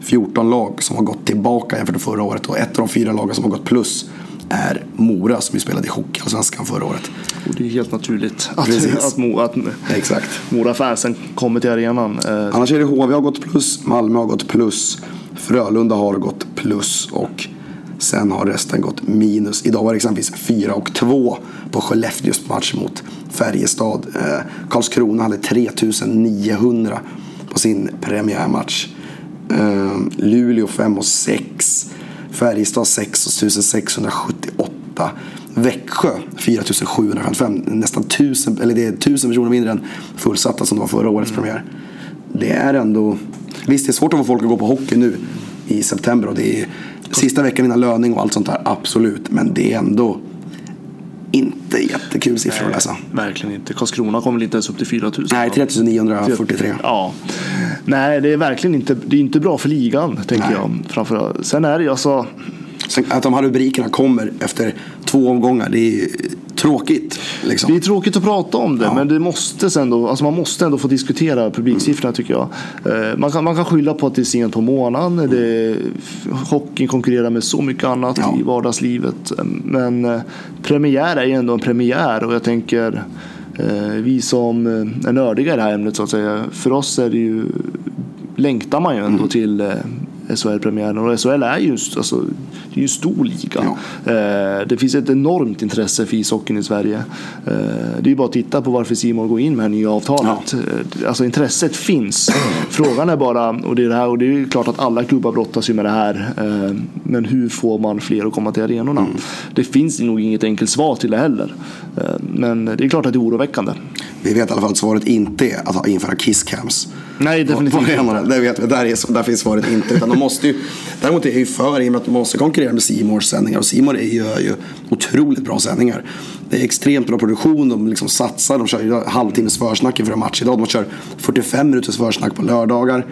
14 lag som har gått tillbaka jämfört med förra året. Och ett av de fyra lagen som har gått plus är Mora som ju spelade i Hockeyallsvenskan förra året. Och det är helt naturligt att, att, Mo, att Exakt. Mora-fansen kommer till arenan. Eh, Annars är det HV har gått plus, Malmö har gått plus, Frölunda har gått plus och Sen har resten gått minus. Idag var det exempelvis 4 och 2 på Skellefteås match mot Färjestad. Eh, Karlskrona hade 3900 på sin premiärmatch. Eh, Luleå 5 och 6. Färjestad 6678. Växjö 4755. Nästan 1000, eller det är 1000 personer mindre än fullsatta som det var förra årets mm. premiär. Det är ändå... Visst, det är svårt att få folk att gå på hockey nu i september och det är Sista veckan innan löning och allt sånt där, absolut. Men det är ändå inte jättekul siffror att läsa. Verkligen inte. Karlskrona kommer inte ens upp till 4 000? Nej, 3943. Ja. Nej, det är verkligen inte, det är inte bra för ligan, tänker Nej. jag. Framför, sen är det ju alltså... Att de här rubrikerna kommer efter två omgångar, det är tråkigt. Liksom. Det är tråkigt att prata om det, ja. men det måste ändå, alltså man måste ändå få diskutera publiksiffrorna tycker jag. Eh, man kan, man kan skylla på att det är sent på månaden. Det, hockeyn konkurrerar med så mycket annat ja. i vardagslivet. Men eh, premiär är ju ändå en premiär och jag tänker eh, vi som är nördiga i det här ämnet så att säga. För oss är det ju, längtar man ju ändå mm. till SHL-premiären. Och SHL är ju, alltså, det är ju en stor liga. Ja. Eh, det finns ett enormt intresse för ishockeyn i Sverige. Eh, det är ju bara att titta på varför Simon går in med det här nya avtalet. Ja. Eh, alltså intresset finns. Frågan är bara, och det är, det här, och det är klart att alla klubbar brottas ju med det här. Men hur får man fler att komma till arenorna? Mm. Det finns nog inget enkelt svar till det heller. Men det är klart att det är oroväckande. Vi vet i alla fall att svaret inte är att införa kisscams. Nej, definitivt inte. Det vet vi. Där, är, där finns svaret inte. Utan de måste ju, däremot är jag ju för, i och med att de måste konkurrera med Simors sändningar. Och Simor gör ju otroligt bra sändningar. Det är extremt bra produktion, de liksom satsar, de kör ju halvtimmes försnack inför en match idag. De kör 45 minuters försnack på lördagar.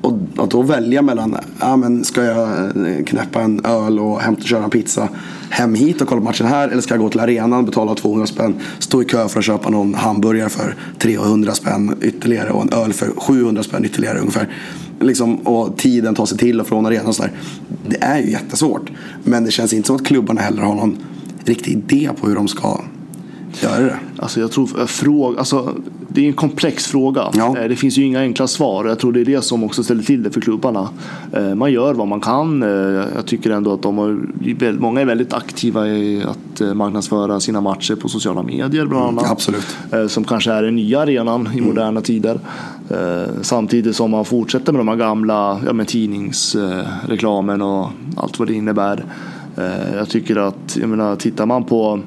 Och att då välja mellan, ja men ska jag eh, knäppa en öl och hämta, köra en pizza hem hit och kolla på matchen här? Eller ska jag gå till arenan, betala 200 spänn, stå i kö för att köpa någon hamburgare för 300 spänn ytterligare och en öl för 700 spänn ytterligare ungefär. Liksom, och tiden tar sig till och från arenan och sådär. Det är ju jättesvårt. Men det känns inte som att klubbarna heller har någon riktig idé på hur de ska Gör det det? Alltså jag tror eh, fråga, alltså, det är en komplex fråga. Ja. Eh, Det finns ju inga enkla svar. Jag tror det är det som också ställer till det för klubbarna. Eh, Man gör vad man kan. Jag tycker ändå att de har, många är väldigt aktiva i att marknadsföra sina matcher på sociala medier bland annat. absolut. Eh, Som kanske är den nya arenan i moderna tider. Samtidigt som man fortsätter med de här gamla ja, med tidningsreklamen och allt vad det innebär. Jag tycker att, jag menar, tittar man på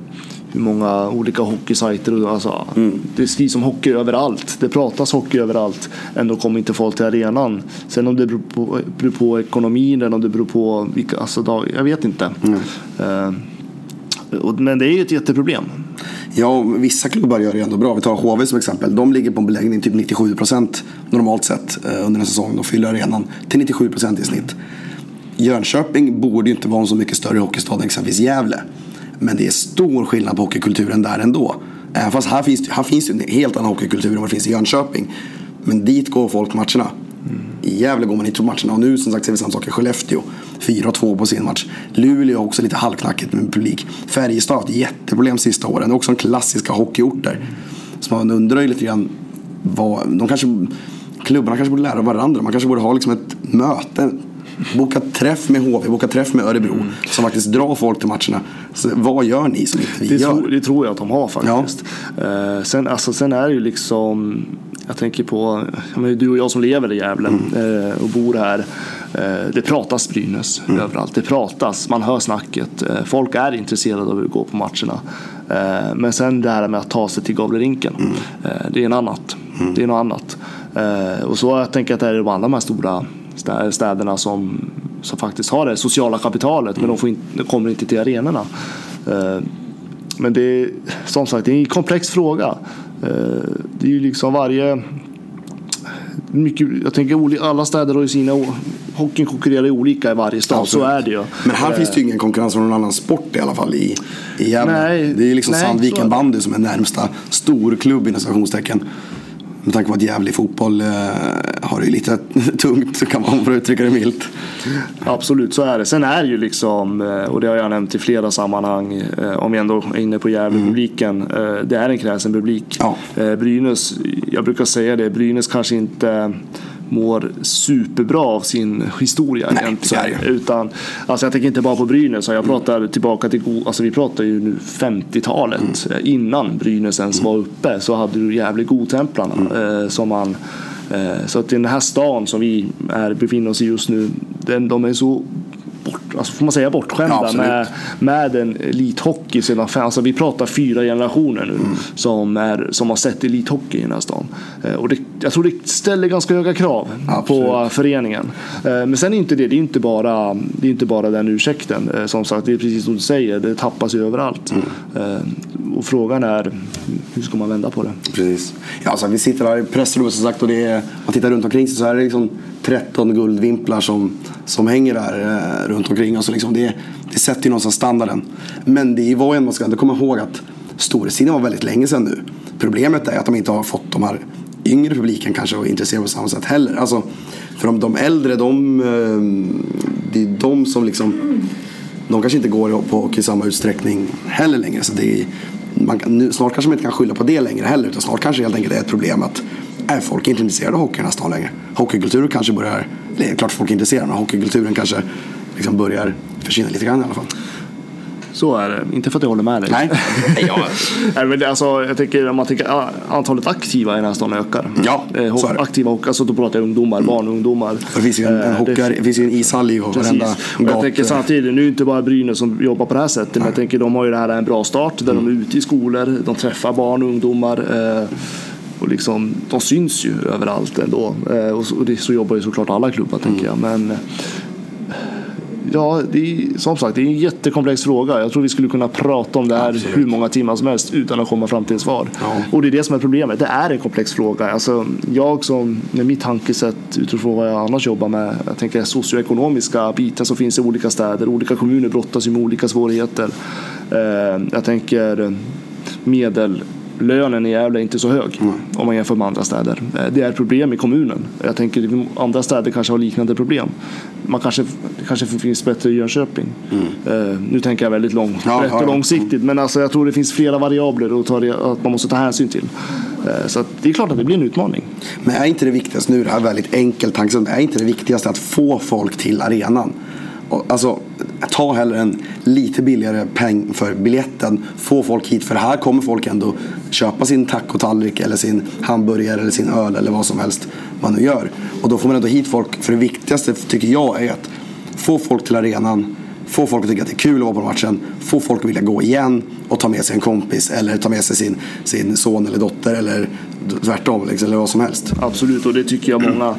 hur många olika hockeysajter och alltså, det skrivs om hockey överallt. Det pratas hockey överallt. Ändå kommer inte folk till arenan. Sen om det beror på, beror på ekonomin eller om det beror på vilka alltså, dag, jag vet inte. Eh, och- Men det är ju ett jätteproblem. Ja, vissa klubbar gör det ändå bra. Vi tar HV som exempel. De ligger på en beläggning typ 97 procent normalt sett eh, under en säsong. De fyller arenan till 97 procent i snitt. Jönköping borde ju inte vara en så mycket större hockeystad än exempelvis Gävle. Men det är stor skillnad på hockeykulturen där ändå. Även fast här finns, här finns ju en helt annan hockeykultur än vad det finns i Jönköping. Men dit går folk matcherna. I Gävle går man inte på matcherna. Och nu som sagt ser vi samma sak i Skellefteå. 4-2 på sin match. Luleå har också lite halvknackigt med publik. Färjestad har haft jätteproblem sista åren. Det är också en klassiska hockeyorter. Så man undrar ju lite grann vad, de kanske, klubbarna kanske borde lära av varandra. Man kanske borde ha liksom ett möte. Boka träff med HV, boka träff med Örebro. Som faktiskt drar folk till matcherna. Så vad gör ni som inte vi Det, gör? tror, det tror jag att de har faktiskt. Eh, sen, alltså, sen är det ju liksom, jag tänker på jag du och jag som lever i Gävle Mm. eh, och bor här. Eh, det pratas Brynäs Mm. överallt. Det pratas, man hör snacket. Folk är intresserade av att gå på matcherna. Men sen det här med att ta sig till Gavlerinken, Mm. det är en annat. Det är något annat. Och så jag tänker att det är de andra de här stora städerna som, som faktiskt har det sociala kapitalet men de, inte, de kommer inte till arenorna. Eh, men det är som sagt det är en komplex fråga. Eh, Det är ju liksom varje... Mycket, jag tänker alla städer har ju sina... Hockeyn konkurrerar ju olika i varje stad, Absolut. så är det ju. Men här Eh, finns det ju ingen konkurrens från någon annan sport i alla fall i, i Gävle. Nej, det är ju liksom nej, Sandviken bandy som är närmsta storklubb inom citationstecken. Med tanke på att Gävle i fotboll eh, har det ju lite tungt så kan man få uttrycka det milt. Absolut, så är det. Sen är det ju liksom, eh, och det har jag nämnt i flera sammanhang, eh, om vi ändå är inne på Gävle-publiken, eh, det är en kräsen publik. Ja. Brynäs, jag brukar säga det, Brynäs kanske inte mår superbra av sin historia Nej, egentligen. Utan, alltså jag tänker inte bara på Brynäs, jag pratar tillbaka till, alltså vi pratar ju nu 50-talet. Mm. Eh, Innan Brynäs ens var uppe så hade du Gävle Godtemplarna Mm. eh, som man eh, så att den här stan som vi är, befinner oss i just nu, den, de är så bort, alltså får man säga bortskämda Ja, med, med en elithockey sedan alltså vi pratar fyra generationer nu Mm. som, är, som har sett elithockey i den här stan. Eh, Och det, jag tror det ställer ganska höga krav Absolut. på föreningen. Eh, Men sen är inte det, det är inte bara, det är inte bara den ursäkten. Eh, Som sagt, det är precis som du säger, det tappas ju överallt. Mm. Och frågan är, hur ska man vända på det? Precis. Ja, alltså, vi sitter här i pressrummet som sagt och det är, man tittar runt omkring sig så är det liksom 13 guldvimplar som, som hänger där eh, runt omkring. oss. liksom det, det sätter ju någonstans standarden. Men det var ju, man ska ändå komma ihåg att storhetstiden var väldigt länge sedan nu. Problemet är att de inte har fått de här yngre publiken kanske att intressera på samma sätt heller. Alltså, för de, de äldre, de, eh, det är de som liksom de kanske inte går på i samma utsträckning heller längre. Så det är, man nu, snart kanske man inte kan skylla på det längre heller. Utan snart kanske helt enkelt är ett problem att är folk inte intresserade av hockey i den här stan längre. Hockeykulturen kanske börjar, det är klart folk är intresserade men hockeykulturen kanske liksom börjar försvinna lite grann i alla fall. Så är det. Inte för att jag håller med dig. Nej, Nej, men det, alltså, jag tänker om man tänker ah, antalet aktiva i den här stan ökar. Ja, Eh, så är det. aktiva och alltså, då pratar jag ungdomar, barn och ungdomar. det finns ju en, en, Eh, hockey, det- finns ju en ishall i varenda. Och jag tänker samtidigt, nu är det inte bara Brynäs som jobbar på det här sättet. Men jag tänker de har ju det här en bra start där de är ute i skolor, de träffar barn och ungdomar. Eh, och liksom, de syns ju överallt ändå. Eh, och så, och det, så jobbar ju såklart alla klubbar tänker jag. Men eh, Ja, det är, som sagt, det är en jättekomplex fråga. Jag tror vi skulle kunna prata om det här Absolut. hur många timmar som helst utan att komma fram till ett svar. Ja. Och det är det som är problemet. Det är en komplex fråga. Alltså, jag som, med mitt tankesätt utifrån vad jag annars jobbar med, jag tänker socioekonomiska bitar som finns i olika städer. Olika kommuner brottas ju med olika svårigheter. Eh, jag tänker medel lönen i Gävle är inte så hög om man jämför med andra städer. Eh, Det är problem i kommunen. Jag tänker andra städer kanske har liknande problem. Man kanske, kanske finns bättre i Jönköping. Eh, Nu tänker jag väldigt långt, Ja, ja, och ja. långsiktigt. Men alltså, jag tror det finns flera variabler att, ta att man måste ta hänsyn till. Eh, Så det är klart att det blir en utmaning. Men är inte det viktigaste, nu det här väldigt enkelt tankesätt, är inte det viktigaste att få folk till arenan? Alltså, ta hellre en lite billigare peng för biljetten. Få folk hit, för här kommer folk ändå köpa sin tacotallrik eller sin hamburgare eller sin öl eller vad som helst man nu gör. Och då får man ändå hit folk, för det viktigaste tycker jag är att få folk till arenan, få folk att tycka att det är kul att vara på matchen, få folk att vilja gå igen och ta med sig en kompis eller ta med sig sin, sin son eller dotter eller tvärtom liksom, eller vad som helst. Absolut, och det tycker jag många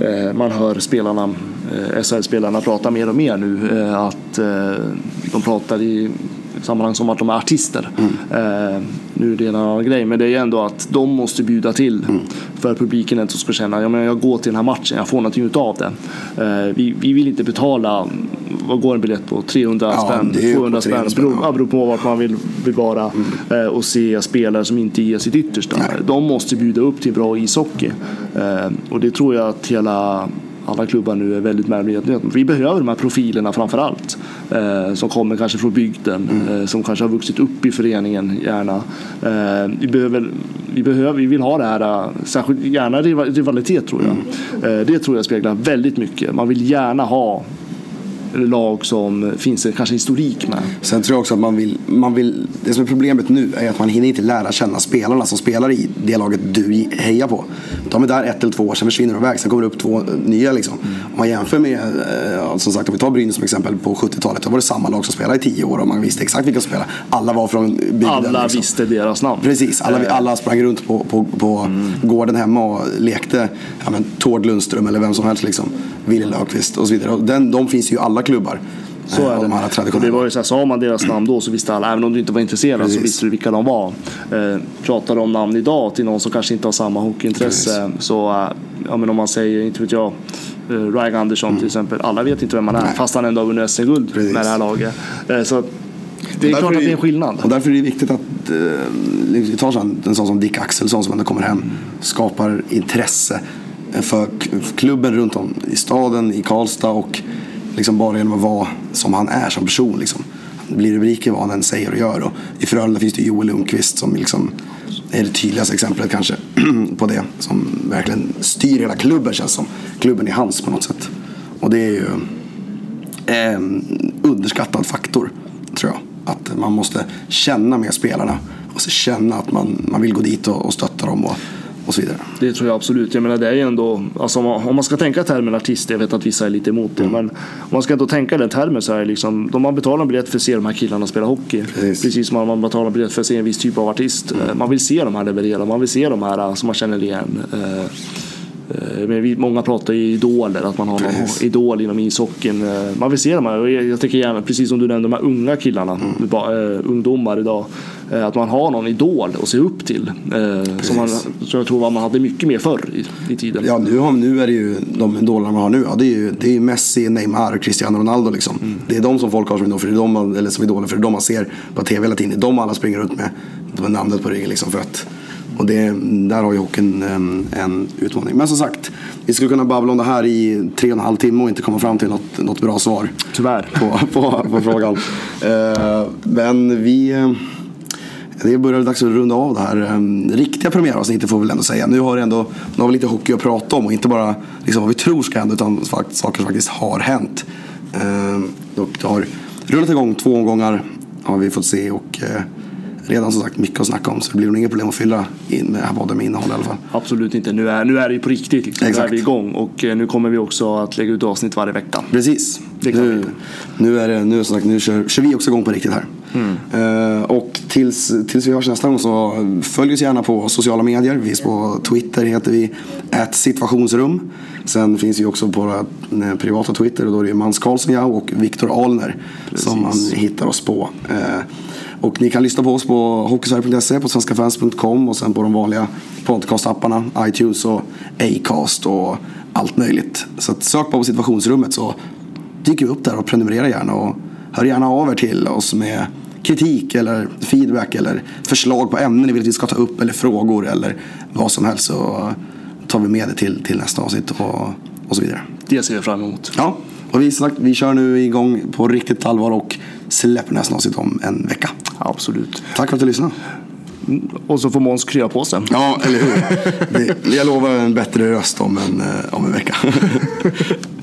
Eh, man hör spelarna, eh, SHL-spelarna prata mer och mer nu. Eh, att de pratar i sammanhang som att de är artister. Eh, nu är det en annan grej, men det är ändå att de måste bjuda till för publiken att ska känna att jag går till den här matchen, jag får någonting utav det. Eh, vi, vi vill inte betala, vad går en biljett på? 300 Ja, spänn, det är ju 200 på 300 spänn, spänn, beror, ja. ja, beror på vart man vill, vill vara eh, och se spelare som inte ger sitt yttersta. Nej. De måste bjuda upp till bra ishockey. Eh, och det tror jag att hela alla klubbar nu är väldigt medvetna. Vi behöver de här profilerna framför allt. Eh, som kommer kanske från bygden, eh, som kanske har vuxit upp i föreningen gärna. Eh, vi, behöver, vi, behöver, vi vill ha det här, eh, särskilt gärna rival- rivalitet tror jag. Eh, det tror jag speglar väldigt mycket. Man vill gärna ha lag som finns en kanske historik med. Sen tror jag också att man vill, man vill, det som är problemet nu är att man hinner inte lära känna spelarna som spelar i det laget du hejar på. De är där ett eller två år, sen försvinner de iväg, sen kommer det upp två nya liksom. Om man jämför med, eh, som sagt om vi tar Brynäs som exempel på 70-talet, då var det samma lag som spelade i tio år och man visste exakt vilka som spelade. Alla var från bygden. Alla liksom. visste deras namn. Precis, alla, Eh, alla sprang runt på, på, på gården hemma och lekte ja, men, Tord Lundström eller vem som helst. Liksom. Wille Löfqvist och så vidare. Den, de finns ju i alla klubbar. Så eh, är det. De här Och det traditionella. var ju så här, sa man deras namn då så visste alla, även om du inte var intresserad Precis. så visste du vilka de var. Eh, pratar du om namn idag till någon som kanske inte har samma hockeyintresse så, eh, ja men om man säger, inte vet jag, eh, Ryan Andersson till exempel. Alla vet inte vem han är Nej. fast han ändå har vunnit SM-guld med det här laget. Eh, så det är klart att det är en skillnad. Och därför är det viktigt att eh, vi tar en sån som Dick Axelsson som ändå kommer hem. Skapar intresse för klubben runt om i staden, i Karlstad och liksom bara genom att vara som han är som person. Liksom. Det blir rubriker vad han än säger och gör. Och I Frölunda finns det Joel Lundqvist som liksom är det tydligaste exemplet kanske på det. Som verkligen styr hela klubben känns som. Klubben är hans på något sätt. Och det är ju en underskattad faktor, tror jag. Att man måste känna med spelarna. Och så känna att man, man vill gå dit och, och stötta dem och, och så vidare. Det tror jag absolut. Jag menar det är ju ändå, alltså om man, ska tänka termen artist, jag vet att vissa är lite emot det, men om man ska ändå tänka den termen så är det liksom, om man betalar en biljett för att se de här killarna spela hockey, Precis. precis som man betalar en biljett för att se en viss typ av artist. Eh, Man vill se de här leverera, man vill se de här eh, som man känner igen. Eh, Men vi, många pratar ju idoler, att man har någon Precis. idol inom ishockeyn. Eh, Man vill se de här. Jag, tycker gärna, precis som du nämnde, de här unga killarna, ba- eh, ungdomar idag. eh, Att man har någon idol att se upp till. eh, Som, man, som jag tror man hade mycket mer förr i, i tiden. Ja, nu, har, nu är det ju de idolerna man har nu. Ja, det, är ju, det är Messi, Neymar och Cristiano Ronaldo. Liksom. Mm. Det är de som folk har som idoler, för de, eller som idoler, för de man ser på tv hela tiden. Det är de alla springer runt med, med namnet på ryggen. Liksom, för att, och det, där har ju hockeyn en, en utmaning. Men som sagt, vi skulle kunna babbla om det här i tre och en halv timme och inte komma fram till något, något bra svar Tyvärr. på, på, på frågan. Eh, men vi... eh, Det börjar dags att runda av det här um, riktiga premiäravsnittet får vi väl ändå säga. Nu har, ändå, nu har vi lite hockey att prata om och inte bara liksom, vad vi tror ska hända utan saker som faktiskt har hänt. Och det har rullat igång två omgångar har vi fått se och eh, redan som sagt mycket att snacka om så det blir nog inga problem att fylla in med podden med innehåll i alla fall. Absolut inte. Nu är, nu är det ju på riktigt. Liksom. Nu är Exakt. vi igång och eh, nu kommer vi också att lägga ut avsnitt varje vecka. Precis. Det nu, nu, är det, nu, som sagt, nu kör, kör vi också igång på riktigt här. Eh, och tills, tills vi hörs nästa gång så följ oss gärna på sociala medier. Vi finns på Twitter heter vi ett situationsrum. Sen finns vi också på våra eh, privata Twitter och då är det Mans Karlsson jag och Viktor Alner som man hittar oss på. Eh, och ni kan lyssna på oss på hockeysverige.se, på svenskafans.com och sen på de vanliga podcastapparna, iTunes och Acast och allt möjligt. Så sök på situationsrummet så dyker vi upp där och prenumerera gärna och hör gärna av er till oss med kritik eller feedback eller förslag på ämnen ni vill att vi ska ta upp eller frågor eller vad som helst så tar vi med det till, till nästa avsnitt och, och så vidare. Det ser jag fram emot. Ja, och vi, sagt, vi kör nu igång på riktigt allvar och släpper nästa avsnitt om en vecka. Absolut. Tack för att du lyssnade. Och så får Måns krya på sig. Ja, eller hur. Det, jag lovar en bättre röst om en, eh, om en vecka.